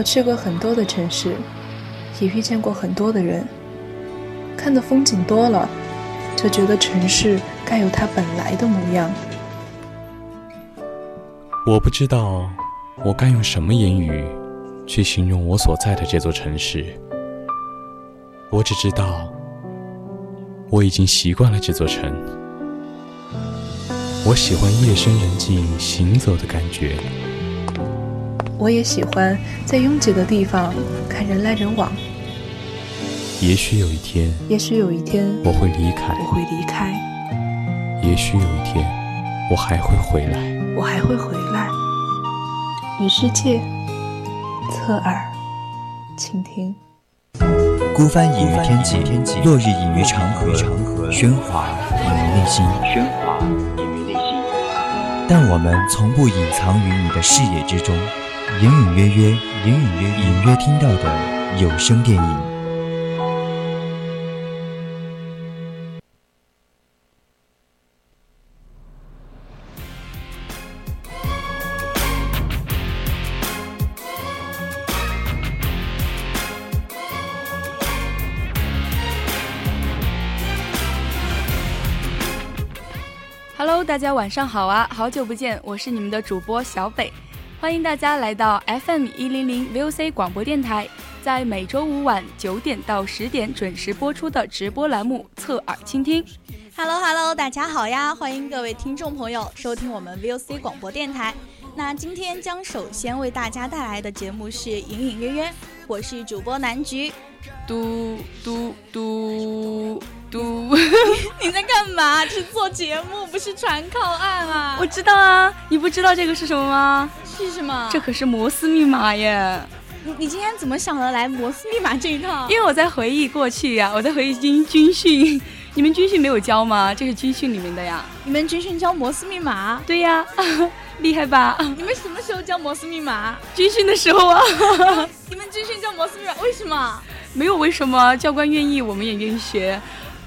我去过很多的城市，也遇见过很多的人，看的风景多了，就觉得城市该有它本来的模样。我不知道我该用什么言语去形容我所在的这座城市，我只知道我已经习惯了这座城。我喜欢夜深人静行走的感觉，我也喜欢在拥挤的地方看人来人往。也许有一天，也许有一天我会离开，我会离开。也许有一天我还会回来，我还会回来。与世界侧耳倾听，孤帆隐于天际，落日隐于长河，喧哗隐于内心，喧哗隐于内心。但我们从不隐藏于你的视野之中，隐隐约约，隐隐约隐约听到的有声电影。大家晚上好啊！好久不见，我是你们的主播小北，欢迎大家来到 FM 一零零 VOC 广播电台，在每周五晚九点到十点准时播出的直播栏目《侧耳倾听》。Hello，Hello，大家好呀！欢迎各位听众朋友收听我们 VOC 广播电台。那今天将首先为大家带来的节目是隐隐约约，我是主播南菊。嘟嘟嘟嘟，你在干嘛？是做节目，不是传靠岸啊！我知道啊，你不知道这个是什么吗？是什么？这可是摩斯密码耶！你你今天怎么想得来摩斯密码这一套？因为我在回忆过去呀，我在回忆军军训。你们军训没有教吗？这是军训里面的呀。你们军训教摩斯密码？对呀，厉害吧？你们什么时候教摩斯密码？军训的时候啊。你们军训教摩斯密码？为什么？没有为什么，教官愿意，我们也愿意学。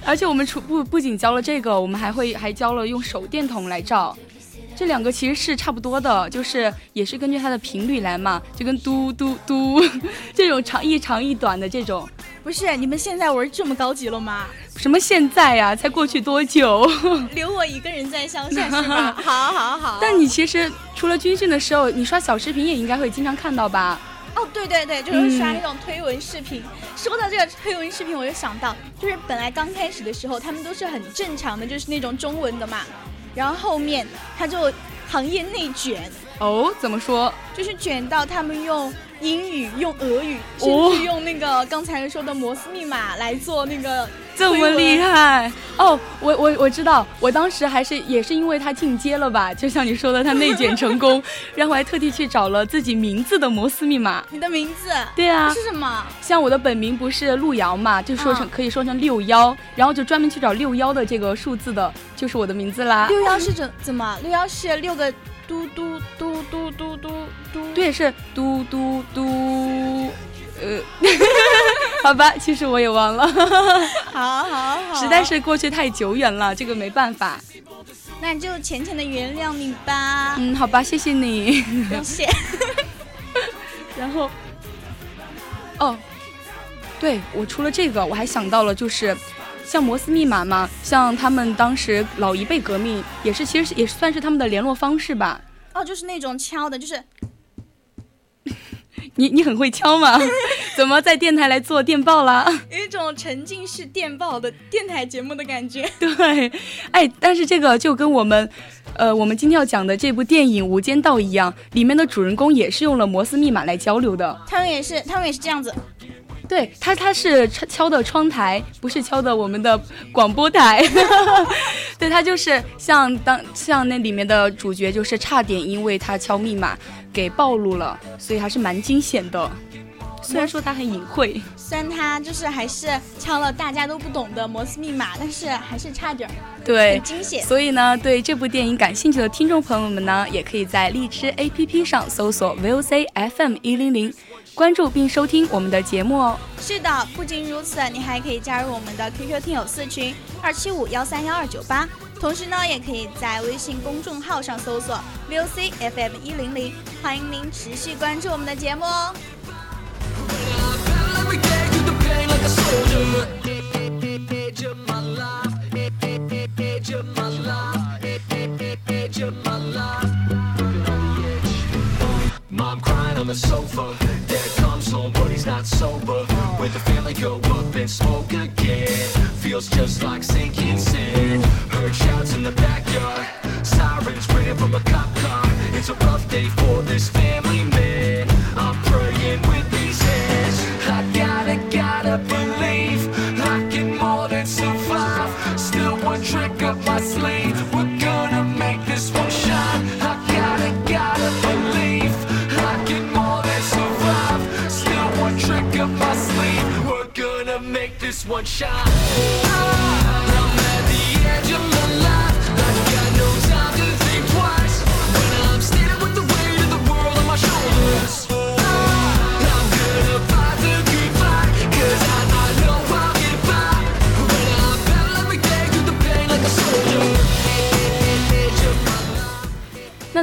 而且我们除不不仅教了这个，我们还会还教了用手电筒来照。这两个其实是差不多的，就是也是根据它的频率来嘛，就跟嘟嘟嘟 这种长一长一短的这种。不是，你们现在玩这么高级了吗？什么现在呀？才过去多久？留我一个人在乡下是吧？好好好。但你其实除了军训的时候，你刷小视频也应该会经常看到吧？哦，对对对，就是刷那种推文视频。说到这个推文视频，我就想到，就是本来刚开始的时候，他们都是很正常的，就是那种中文的嘛。然后后面他就行业内卷哦，怎么说？就是卷到他们用英语、用俄语，甚至用那个刚才说的摩斯密码来做那个。这么厉害哦！我我我知道，我当时还是也是因为他进阶了吧？就像你说的，他内卷成功，然后还特地去找了自己名字的摩斯密码。你的名字？对啊。是什么？像我的本名不是路遥嘛，就说成可以说成六幺，然后就专门去找六幺的这个数字的，就是我的名字啦。六幺是怎怎么？六幺是六个嘟嘟嘟嘟嘟嘟嘟。对，是嘟嘟嘟。呃，好吧，其实我也忘了。好好好，实在是过去太久远了，这个没办法。那就浅浅的原谅你吧。嗯，好吧，谢谢你。不用谢。然后，哦，对我除了这个，我还想到了，就是像摩斯密码嘛，像他们当时老一辈革命也是，其实也算是他们的联络方式吧。哦，就是那种敲的，就是。你你很会敲吗？怎么在电台来做电报啦？有一种沉浸式电报的电台节目的感觉。对，哎，但是这个就跟我们，呃，我们今天要讲的这部电影《无间道》一样，里面的主人公也是用了摩斯密码来交流的。他们也是，他们也是这样子。对他，他是敲的窗台，不是敲的我们的广播台。对他就是像当像那里面的主角，就是差点因为他敲密码给暴露了，所以还是蛮惊险的。虽然说他很隐晦，虽然他就是还是敲了大家都不懂的摩斯密码，但是还是差点儿，对，很惊险。所以呢，对这部电影感兴趣的听众朋友们呢，也可以在荔枝 APP 上搜索 VOC FM 一零零。关注并收听我们的节目哦是的不仅如此你还可以加入我们的 qq 听友四群二七五幺三幺二九八同时呢也可以在微信公众号上搜索 vocfm 一零零欢迎您持续关注我们的节目哦 not sober. With the family go up and smoke again. Feels just like sinking sand. Heard shouts in the backyard. Sirens ringing from a cop car. It's a rough day for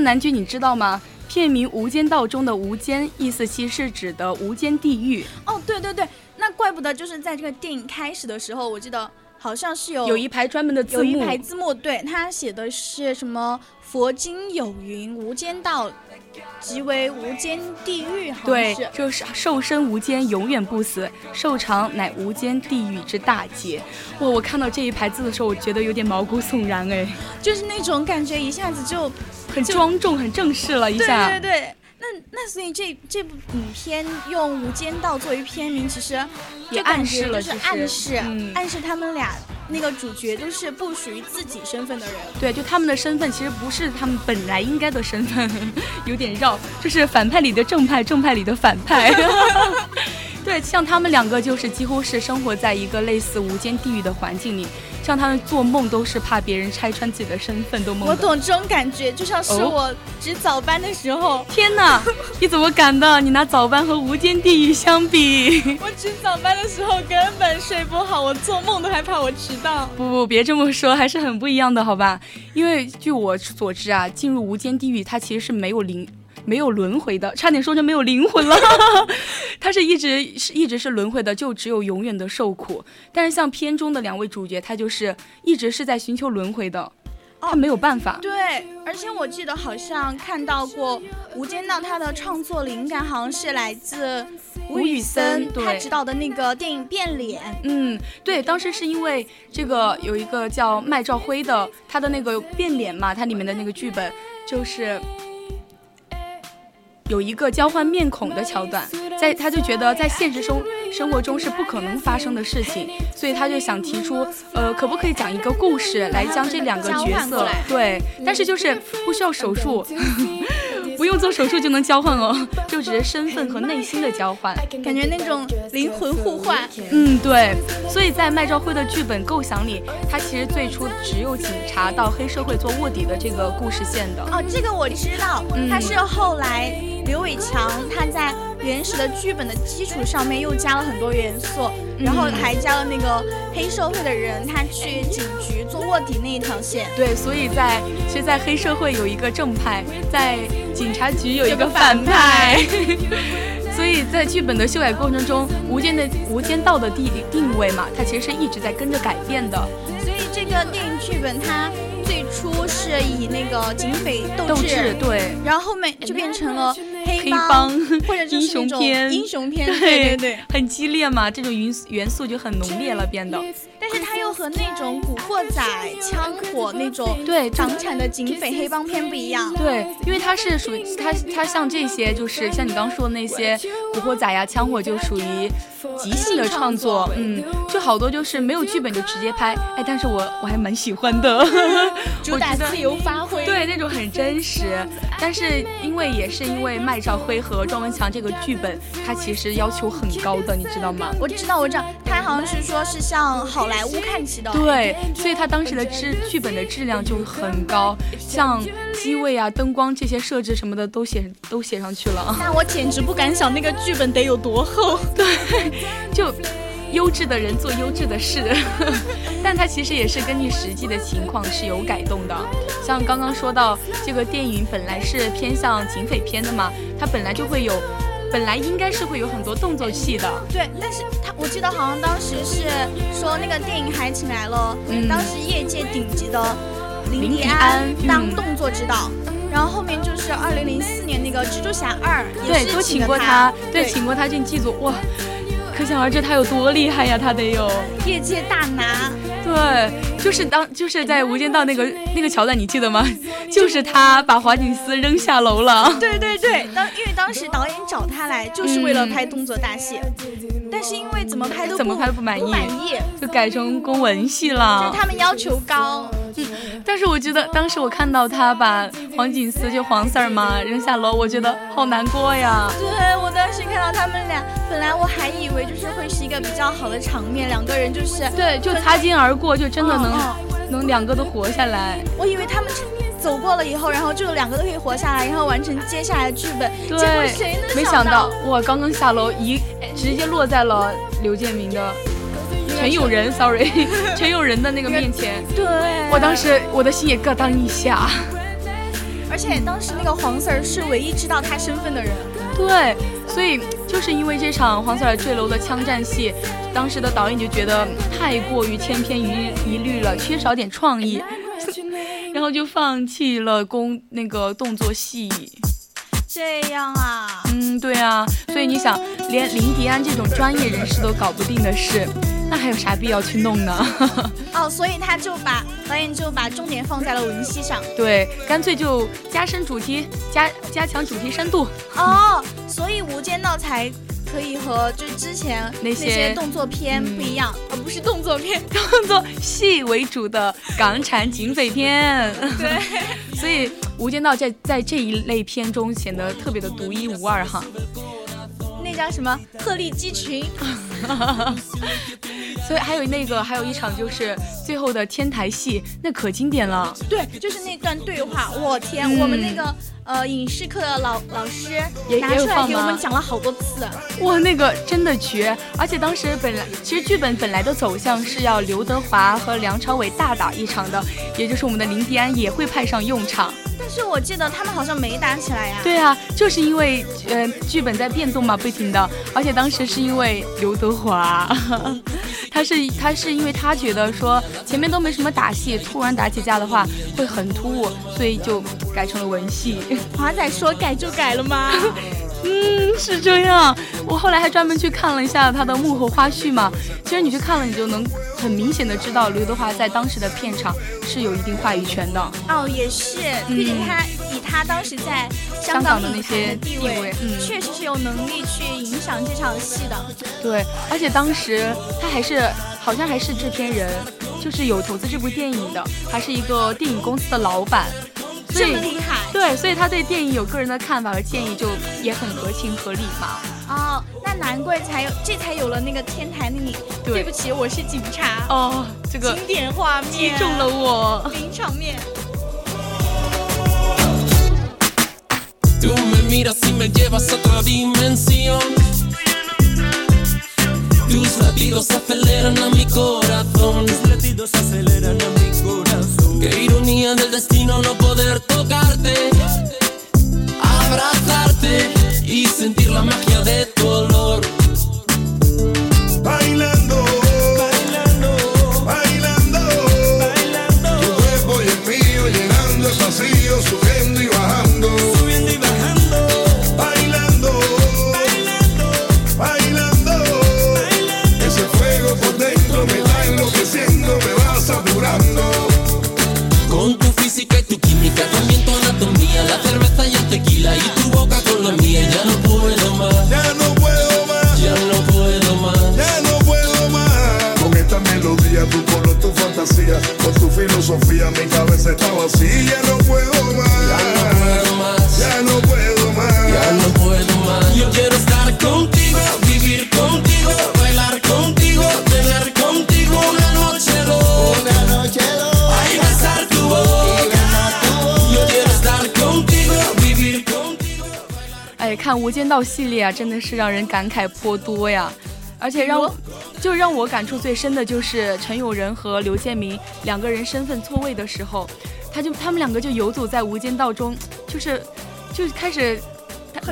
那南君你知道吗？片名《无间道》中的“无间”意思其实是指的无间地狱，哦，对对对，那怪不得就是在这个电影开始的时候，我记得好像是有有一排专门的字幕有一。排字幕，对他写的是什么“佛经有云，无间道即为无间地狱”，好像对是，。就是受身无间，永远不死；受长乃无间地狱之大劫。我，我看到这一排字的时候，我觉得有点毛骨悚然哎，就是那种感觉，一下子就很庄重、很正式了一下。对对。那那所以这这部影片用《无间道》作为片名，其实也就暗示了就是暗示、嗯暗示他们俩那个主角都是不属于自己身份的人。对，就他们的身份其实不是他们本来应该的身份，有点绕，就是反派里的正派，正派里的反派。对，像他们两个就是几乎是生活在一个类似无间地狱的环境里，像他们做梦都是怕别人拆穿自己的身份，都梦我。懂这种感觉，就像是哦我值早班的时候，天哪，你怎么敢的？你拿早班和无间地狱相比？我值早班的时候根本睡不好，我做梦都害怕我迟到。不不，别这么说，还是很不一样的，好吧？因为据我所知啊，进入无间地狱，它其实是没有灵。没有轮回的，差点说成没有灵魂了。他是一直是一直是轮回的，就只有永远的受苦。但是像片中的两位主角，他就是一直是在寻求轮回的，他没有办法。对，而且我记得好像看到过《无间道》，它的创作灵感好像是来自吴宇森他执导的那个电影《变脸》。嗯，对，当时是因为这个有一个叫麦兆辉的，他的那个变脸嘛，它里面的那个剧本就是有一个交换面孔的桥段，在他就觉得在现实生生活中是不可能发生的事情，所以他就想提出，呃，可不可以讲一个故事来将这两个角色对，但是就是不需要手术。不用做手术就能交换哦，就只是身份和内心的交换。感觉那种灵魂互换，嗯，对，所以在麦兆辉的剧本构想里，他其实最初只有警察到黑社会做卧底的这个故事线的。哦，这个我知道，嗯他是后来刘伟强他在原始的剧本的基础上面又加了很多元素，然后还加了那个黑社会的人他去警局做卧底那一条线。对，所以在其实，在黑社会有一个正派，在警察局有一个反反派派。所以在剧本的修改过程中，《无间的无间道》的定定位嘛，它其实是一直在跟着改变的。所以这个电影剧本它最初是以那个警匪斗斗志对，然后后面就变成了黑黑帮 或者就是英雄片英雄片，对对对。很激烈嘛，这种元元素就很浓烈了，变得。但是它又和那种古惑仔、枪火那种对港产的警匪黑帮片不一样。对，因为它是属于它它像这些，就是像你刚说的那些古惑仔呀、枪火，就属于即兴的创作，嗯，就好多就是没有剧本就直接拍，哎，但是我我还蛮喜欢的，主打自由发挥。对，那种很真实。但是因为也是因为麦兆辉和庄文强这个剧本，他其实要求很高的，你知道吗？我知道，我知道，他好像是说是像好莱坞看齐的。对，所以他当时的质剧本的质量就很高，像机位啊、灯光这些设置什么的都写都写上去了啊。那我简直不敢想那个剧本得有多厚。对就优质的人做优质的事，但它其实也是根据实际的情况是有改动的。像刚刚说到这个电影本来是偏向警匪片的嘛，它本来就会有本来应该是会有很多动作戏的。对，但是他我记得好像当时是说那个电影还请来了嗯当时业界顶级的林林迪迪安当动作指导。然后后面就是二零零四年那个蜘蛛侠二，也对，都是请过他，对，对，请过他进剧组，哇，可想而知他有多厉害呀，他得有。业界大拿。对，就是当就是在《无间道》那个那个桥段，你记得吗？就是他把华锦丝扔下楼了。对对对，当当时导演找他来就是为了拍动作大戏，但是因为怎么拍都怎么拍都不不满意不满意，就改成公文戏了就是。他们要求高。但是我觉得当时我看到他把黄锦思就黄 Sir 嘛扔下楼，我觉得好难过呀。对我当时看到他们俩，本来我还以为就是会是一个比较好的场面，两个人就是对，就擦肩而过，就真的能、哦能两个都活下来。我以为他们走过了以后，然后就两个都可以活下来，然后完成接下来的剧本。结果对谁能，没想到我刚刚下楼一直接落在了刘建明的陈友仁，sorry，陈友仁的那个面前。对，我当时我的心也咯噔一下。而且当时那个黄 Sir 是唯一知道他身份的人。对，所以就是因为这场黄 Sir 坠楼的枪战戏，当时的导演就觉得太过于千篇一一律了，缺少点创意，然后就放弃了工那个动作戏。这样啊，嗯，对啊，所以你想，连林迪安这种专业人士都搞不定的事，那还有啥必要去弄呢？哦，所以他就把导演就把重点放在了文戏上。对，干脆就加深主题，加加强主题深度。哦，所以《无间道》才可以和就之前那些动作片不一样，而不是动作片。动作戏为主的港产警匪片。对，所以《无间道在》在这一类片中显得特别的独一无二哈。那叫什么鹤立鸡群？所以还有那个，还有一场就是最后的天台戏，那可经典了。对，就是那段对话，我天，嗯我们那个呃影视课的老老师也拿出来给我们讲了好多次。哇，那个真的绝！而且当时本来其实剧本本来的走向是要刘德华和梁朝伟大打一场的，也就是我们的林迪安也会派上用场。但是我记得他们好像没打起来呀。对啊，就是因为呃剧本在变动嘛，不停的，而且当时是因为刘德华，他是他是因为他觉得说前面都没什么打戏，突然打起架的话会很突兀，所以就改成了文戏。华仔说改就改了吗？嗯，是这样。我后来还专门去看了一下他的幕后花絮嘛。其实你去看了，你就能很明显的知道刘德华在当时的片场是有一定话语权的。哦，也是，毕竟他以他当时在香香港的那些坛地地位嗯确实是有能力去影响这场戏的。对，而且当时他还是好像还是制片人，就是有投资这部电影的，还是一个电影公司的老板。所这以么厉害对，所以他对电影有个人的看法和建议，就也很合情合理嘛。哦，那难怪才有这才有了那个天台那里。对不起，我是警察。哦，这个经典画面击中了我。名场面。Qué ironía del destino no poder tocarte, abrazarte y sentir la magia de 道》系列啊，真的是让人感慨颇多呀。而且让我，就让我感触最深的就是陈永仁和刘建明两个人身份错位的时候，他就他们两个就游走在《无间道》中，就是就开始。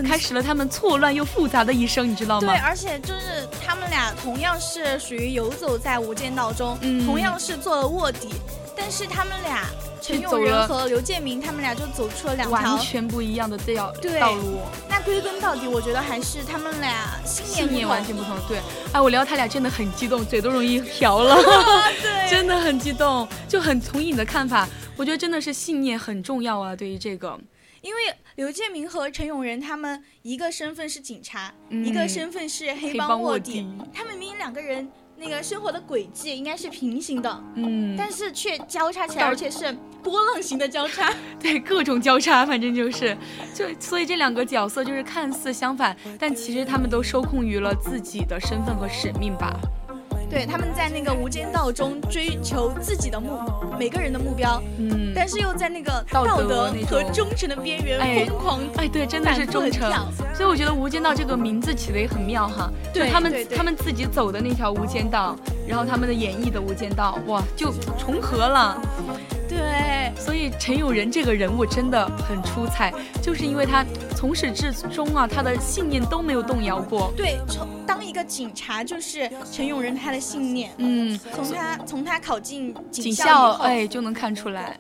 开始了他们错乱又复杂的一生，你知道吗对，而且就是他们俩同样是属于游走在无间道中，嗯同样是做了卧底，但是他们俩陈永仁和刘建明他们俩就走出了两条完。全不一样的道对道路，那归根到底，我觉得还是他们俩信念信念不同完全不同。对，哎，我聊他俩真的很激动，嘴都容易瓢了，对真的很激动，就很同意你的看法。我觉得真的是信念很重要啊，对于这个，因为刘建明和陈永仁他们一个身份是警察，嗯一个身份是黑黑帮卧底他们明明两个人那个生活的轨迹应该是平行的，嗯，但是却交叉起来，而且是波浪形的交叉。对各种交叉，反正就是，就所以这两个角色就是看似相反，但其实他们都受控于了自己的身份和使命吧。对，他们在那个无间道中追求自己的目，每个人的目标，嗯，但是又在那个道德和忠诚的边缘哎疯狂。哎，对，真的是忠诚所以我觉得《无间道》这个名字起的也很妙哈，就对他们他们自己走的那条无间道，然后他们的演绎的无间道，哇，就重合了。对，所以陈永仁这个人物真的很出彩，就是因为他从始至终啊，他的信念都没有动摇过。对，从当一个警察就是陈永仁他的信念，嗯，从他从他考进警警校哎就能看出来。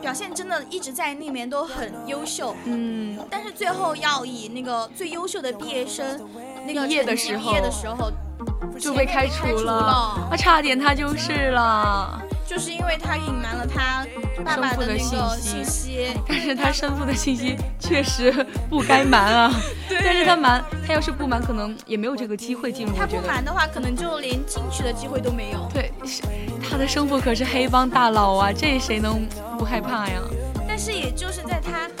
表现真的一直在那边都很优秀，嗯，但是最后要以那个最优秀的毕业生那个毕业的时候毕业的时候就被开除了，啊，差点他就是了。就是因为他隐瞒了他爸爸的那个信息但是他生父的信息 确实不该瞒啊。对但是他瞒，他要是不瞒，可能也没有这个机会进入。他不。瞒的话，可能就连进去的机会都没有。对，他的生父可是黑帮大佬啊，这谁能不害怕呀？但是也就是在他被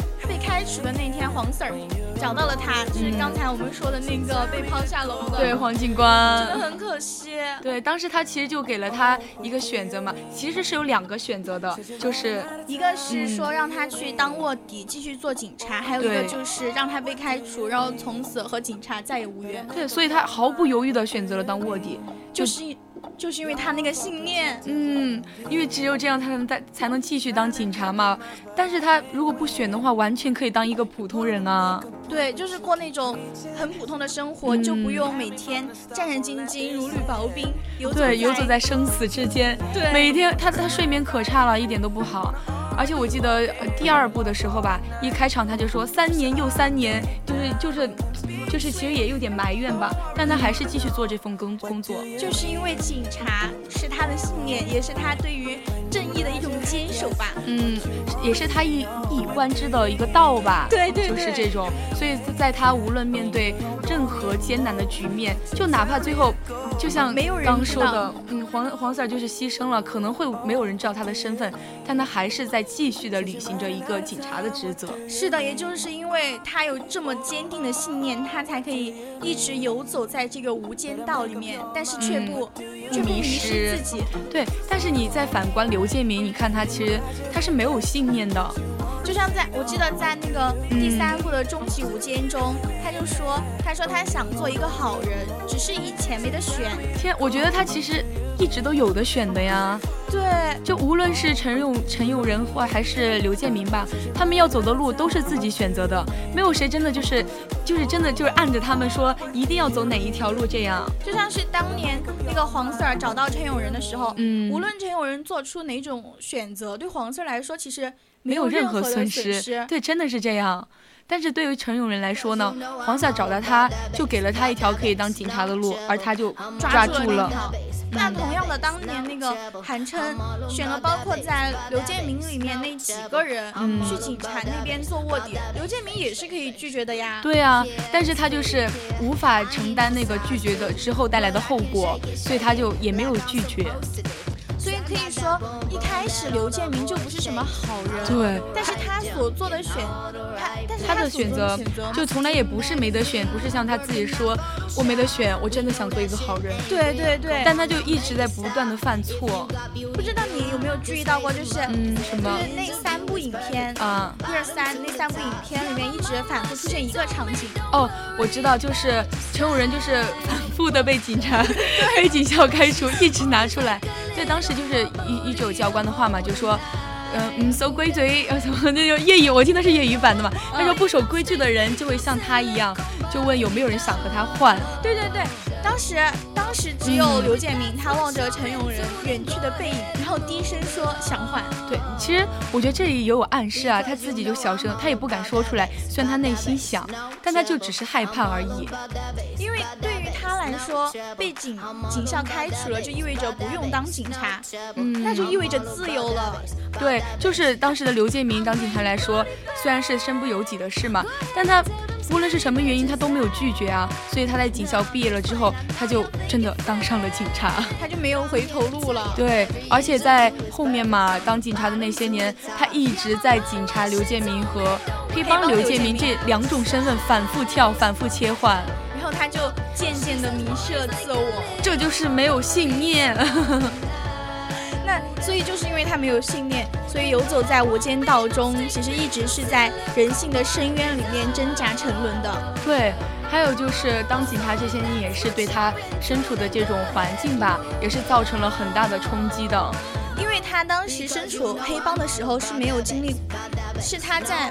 开除的那天，黄 Sir 找到了他，就是刚才我们说的那个被抛下楼的，对，黄警官真的官。很可惜。对，当时他其实就给了他一个选择嘛，其实是有两个选择的，就是一个是说让他去当卧底，继续做警察；还有一个就是让他被开除，然后从此和警察再也无缘。对，所以他毫不犹豫的选择了当卧底。就是就是因为他那个信念，嗯，因为只有这样他能在才能继续当警察嘛。但是他如果不选的话，完全可以当一个普通人啊。对，就是过那种很普通的生活，嗯就不用每天战战兢兢、如履薄冰，游走对，游走在生死之间。对每天他他睡眠可差了，一点都不好。而且我记得呃第二部的时候吧，一开场他就说三年又三年，就是就是就是其实也有点埋怨吧，但他还是继续做这份工工作。就是因为警察是他的信念，也是他对于正义的一种坚守吧。嗯，也是他一一以贯之的一个道吧。对对就是这种。所以在他无论面对任何艰难的局面，就哪怕最后，就像没有人刚说的，嗯，黄黄 Sir 就是牺牲了，可能会没有人知道他的身份，但他还是在继续的履行着一个警察的职责。是的，也就是因为他有这么坚定的信念，他才可以一直游走在这个无间道里面，但是却不、却不迷迷失失自己。对，但是你再反观刘建明，你看他其实他是没有信念的。就像在我记得在那个第嗯三部的终极无间中，他就说，他说他想做一个好人，只是以前没得选。天，我觉得他其实一直都有的选的呀。对，就无论是陈永陈永仁或还是刘建明吧，他们要走的路都是自己选择的，没有谁真的就是就是真的就是按着他们说一定要走哪一条路这样。就像是当年那个黄 Sir 找到陈永仁的时候，嗯无论陈永仁做出哪种选择，对黄 Sir 来说其实没有有任何的损失。对，真的是这样。但是对于陈永仁来说呢，黄 Sir 找到他就给了他一条可以当警察的路，而他就抓住了。住那同样的，当年那个韩琛选了包括在刘建明里面那几个人、嗯去警察那边做卧底，刘建明也是可以拒绝的呀。对啊，但是他就是无法承担那个拒绝的之后带来的后果，所以他就也没有拒绝。可以说，一开始刘建明就不是什么好人。对但是他所做的选，他但是他的选择就从来也不是没得选，不是像他自己说我没得选，我真的想做一个好人，对对对。但他就一直在不断的犯错。不知道你有没有注意到过，就是嗯，什么就是那三部影片。啊？一二三那三部影片里面一直反复出现一个场景，哦，我知道，就是陈永仁就是反复的被警察 被警校开除，一直拿出来。对，当时就是一一九教官的话嘛，就说嗯嗯，守规矩，呃，什么那就粤语，我听的是粤语版的嘛。他说不守规矩的人就会像他一样，就问有没有人想和他换。对对对，当时当时只有刘建明，他望着陈永仁远去的背影，然后低声说想换。对，其实我觉得这里也有暗示啊，他自己就小声，他也不敢说出来，虽然他内心想，但他就只是害怕而已。因为对于他说，被警警校开除了，就意味着不用当警察，嗯，那就意味着自由了。对，就是当时的刘建明当警察来说，虽然是身不由己的事嘛，但他无论是什么原因，他都没有拒绝啊。所以他在警校毕业了之后，他就真的当上了警察，他就没有回头路了。对，而且在后面嘛，当警察的那些年，他一直在警察刘建明和黑帮刘建明这两种身份反复跳、反复切换，然后他就渐渐的迷失了自我，这就是没有信念。那所以就是因为他没有信念，所以游走在无间道中，其实一直是在人性的深渊里面挣扎沉沦的。对，还有就是当警察这些年也是对他身处的这种环境吧，也是造成了很大的冲击的。因为他当时身处黑帮的时候是没有经历，是他在，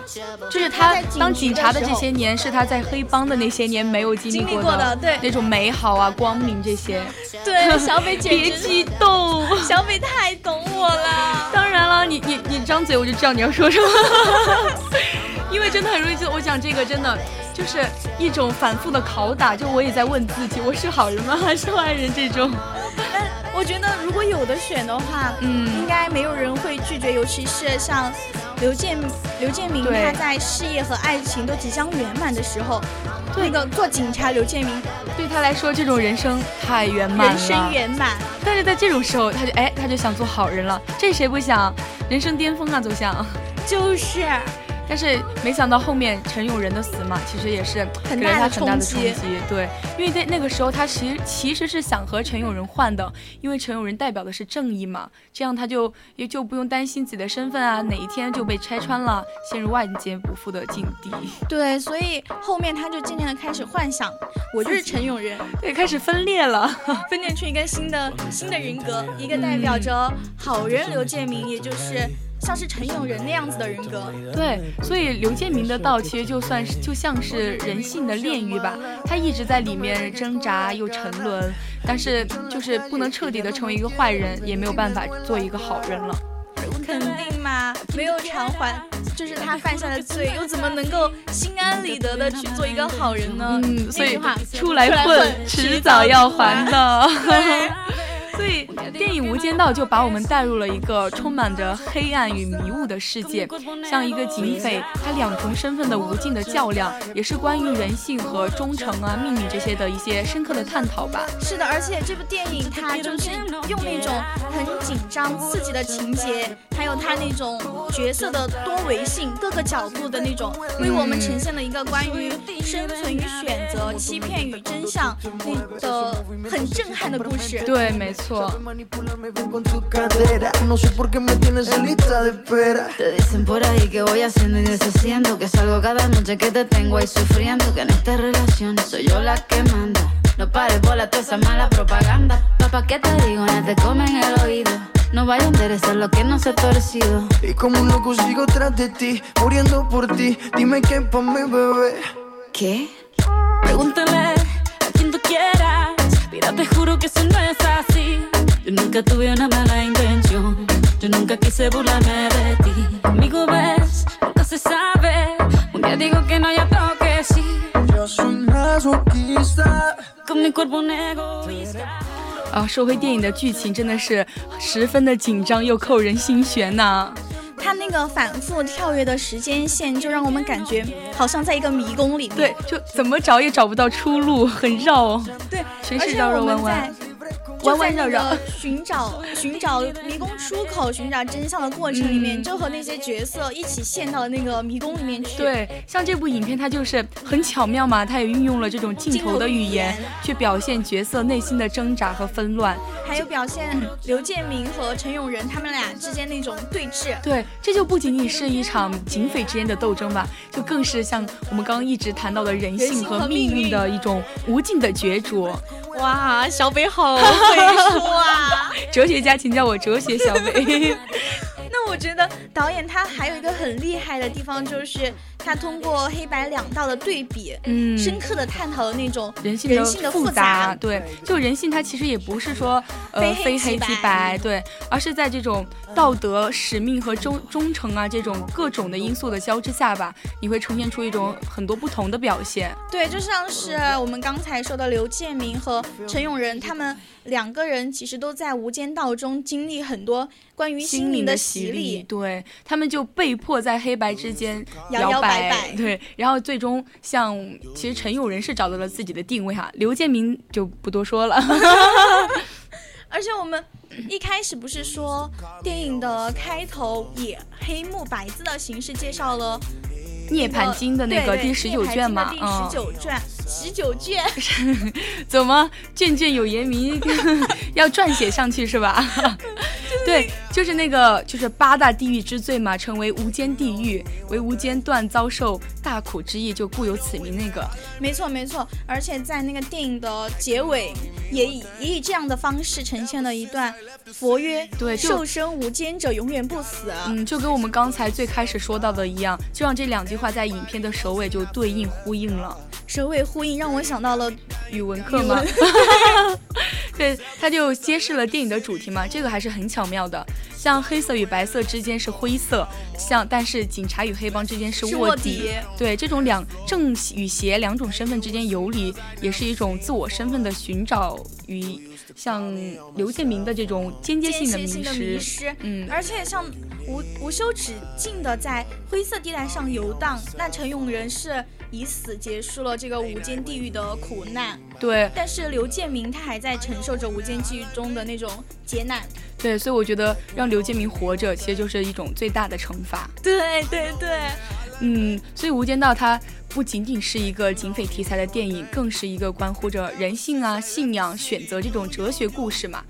就是他当警察的这些年，是他在黑帮的那些年没有经历过的，对那种美好啊、光明这些。对，小北姐别激动，小北太懂我了。当然了，你你你张嘴我就知道你要说什么，因为真的很容易就我讲这个真的就是一种反复的拷打，就我也在问自己，我是好人吗还是坏人这种。但我觉得如果有的选的话，嗯，应该没有人会拒绝，尤其是像刘建刘建明，他在事业和爱情都即将圆满的时候，那个做警察刘建明对他来说这种人生太圆满了，人生圆满。但是在这种时候，他就哎，他就想做好人了，这谁不想？人生巅峰啊，走向，就是。但是没想到后面陈永仁的死嘛，其实也是给了他很大的冲击。对，因为在那个时候他其实其实是想和陈永仁换的，因为陈永仁代表的是正义嘛，这样他就也就不用担心自己的身份啊，哪一天就被拆穿了，陷入万劫不复的境地。对，所以后面他就渐渐的开始幻想，我就是陈永仁，对，开始分裂了，分裂出一个新的新的人格，一个代表着好人刘建明，也就是。像是陈永仁那样子的人格，对，所以刘建明的道其实就算是就像是人性的炼狱吧，他一直在里面挣扎又沉沦，但是就是不能彻底的成为一个坏人，也没有办法做一个好人了。肯定嘛，没有偿还，就是他犯下的罪，又怎么能够心安理得的去做一个好人呢？嗯，所以出来混，迟早要还的。所以电影《无间道》就把我们带入了一个充满着黑暗与迷雾的世界，像一个警匪他两重身份的无尽的较量，也是关于人性和忠诚啊、命运这些的一些深刻的探讨吧。是的，而且这部电影它就是用那种很紧张刺激的情节，还有它那种角色的多维性、各个角度的那种，为我们呈现了一个关于生存与选择、欺骗与真相那的很震撼的故事。对，没错。No sé por qué me tienes en lista de espera. Te dicen por ahí que voy haciendo y deshaciendo. Que salgo cada noche que te tengo ahí sufriendo. Que en esta relación soy yo la que manda. No pares bola toda esa mala propaganda. Papá, ¿qué te digo? No te comen el oído. No vaya a interesar lo que no se ha torcido. Y como un loco sigo tras de ti, muriendo por ti. Dime qué pa' mi bebé. ¿Qué? Pregúntale a quien tú quieras. Mira, te juro que eso no es así. Yo nunca tuve una mala intención. Yo nunca quise burlarme de ti. Conmigo ves, nunca se sabe. Un día digo que no, y otro que sí. Yo soy masoquista. Con mi cuerpo un egoísta. 啊，说回电影的剧情，真的是十分的紧张又扣人心弦呐。它那个反复跳跃的时间线，就让我们感觉好像在一个迷宫里面，对，就怎么找也找不到出路，很绕。对，全是绕绕弯弯。弯弯绕绕，寻找寻找迷宫出口，寻找真相的过程里面，就和那些角色一起陷到了那个迷宫里面去。对，像这部影片，它就是很巧妙嘛，它也运用了这种镜头的语言，去表现角色内心的挣扎和纷乱，还有表现刘建明和陈永仁他们俩之间那种对峙。对，这就不仅仅是一场警匪之间的斗争吧，就更是像我们刚刚一直谈到的人性和命运的一种无尽的角逐。哇，小北好会说啊！哲学家，请叫我哲学小北。那我我觉得导演他还有一个很厉害的地方，就是他通过黑白两道的对比，嗯，深刻的探讨了那种人性人性的复杂。对，就人性它其实也不是说呃非黑即白，对，而是在这种道德、使命和忠忠诚啊这种各种的因素的交织下吧，你会呈现出一种很多不同的表现。对，就像是我们刚才说的刘建明和陈永仁他们。两个人其实都在无间道中经历很多关于心灵的洗礼，对他们就被迫在黑白之间摇摇摆摆，对，然后最终像其实陈友仁是找到了自己的定位哈，刘建明就不多说了。而且我们一开始不是说电影的开头以黑幕白字的形式介绍了。《涅槃经》的那个第十九卷吗，第十九卷，十九卷，怎么卷卷有言名，要撰写上去是吧？对，就是那个，就是八大地狱之最嘛，成为无间地狱，为无间断遭受大苦之意，就故有此名。那个，没错没错，而且在那个电影的结尾，也以也以这样的方式呈现了一段佛曰：对，受生无间者永远不死。嗯，就跟我们刚才最开始说到的一样，就让这两句话在影片的首尾就对应呼应了。首尾呼应，让我想到了语文课吗？对，他就揭示了电影的主题嘛，这个还是很巧妙的。像黑色与白色之间是灰色，像但是警察与黑帮之间是卧底。对，这种两正与邪两种身份之间游离，也是一种自我身份的寻找与像刘建明的这种间接性的迷失。嗯，而且像无无休止境的在灰色地带上游荡，那陈永仁是。以死结束了这个无间地狱的苦难，对。但是刘建明他还在承受着无间地狱中的那种劫难，对。所以我觉得让刘建明活着，其实就是一种最大的惩罚。对对对，嗯。所以《无间道》它不仅仅是一个警匪题材的电影，更是一个关乎着人性啊、信仰、选择这种哲学故事嘛。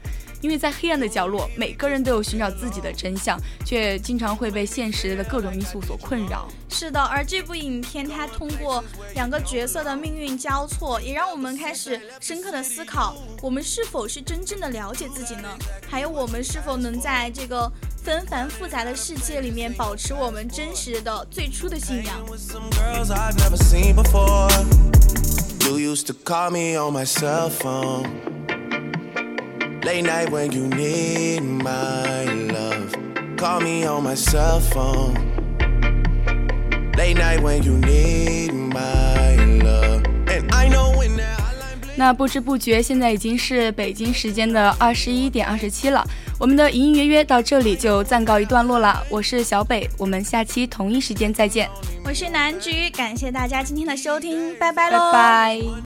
因为在黑暗的角落，每个人都有寻找自己的真相，却经常会被现实的各种因素所困扰。是的，而这部影片它通过两个角色的命运交错，也让我们开始深刻的思考：我们是否是真正的了解自己呢？还有我们是否能在这个纷繁复杂的世界里面保持我们真实的最初的信仰？Late night when you need my love. Call me on my cell phone. Late night when you need my love. And I know when that. 那不知不觉，现在已经是北京时间的二十一点二十七了。我们的隐隐约约到这里就暂告一段落了。我是小北，我们下期同一时间再见。我是南菊，感谢大家今天的收听，拜拜喽，拜拜。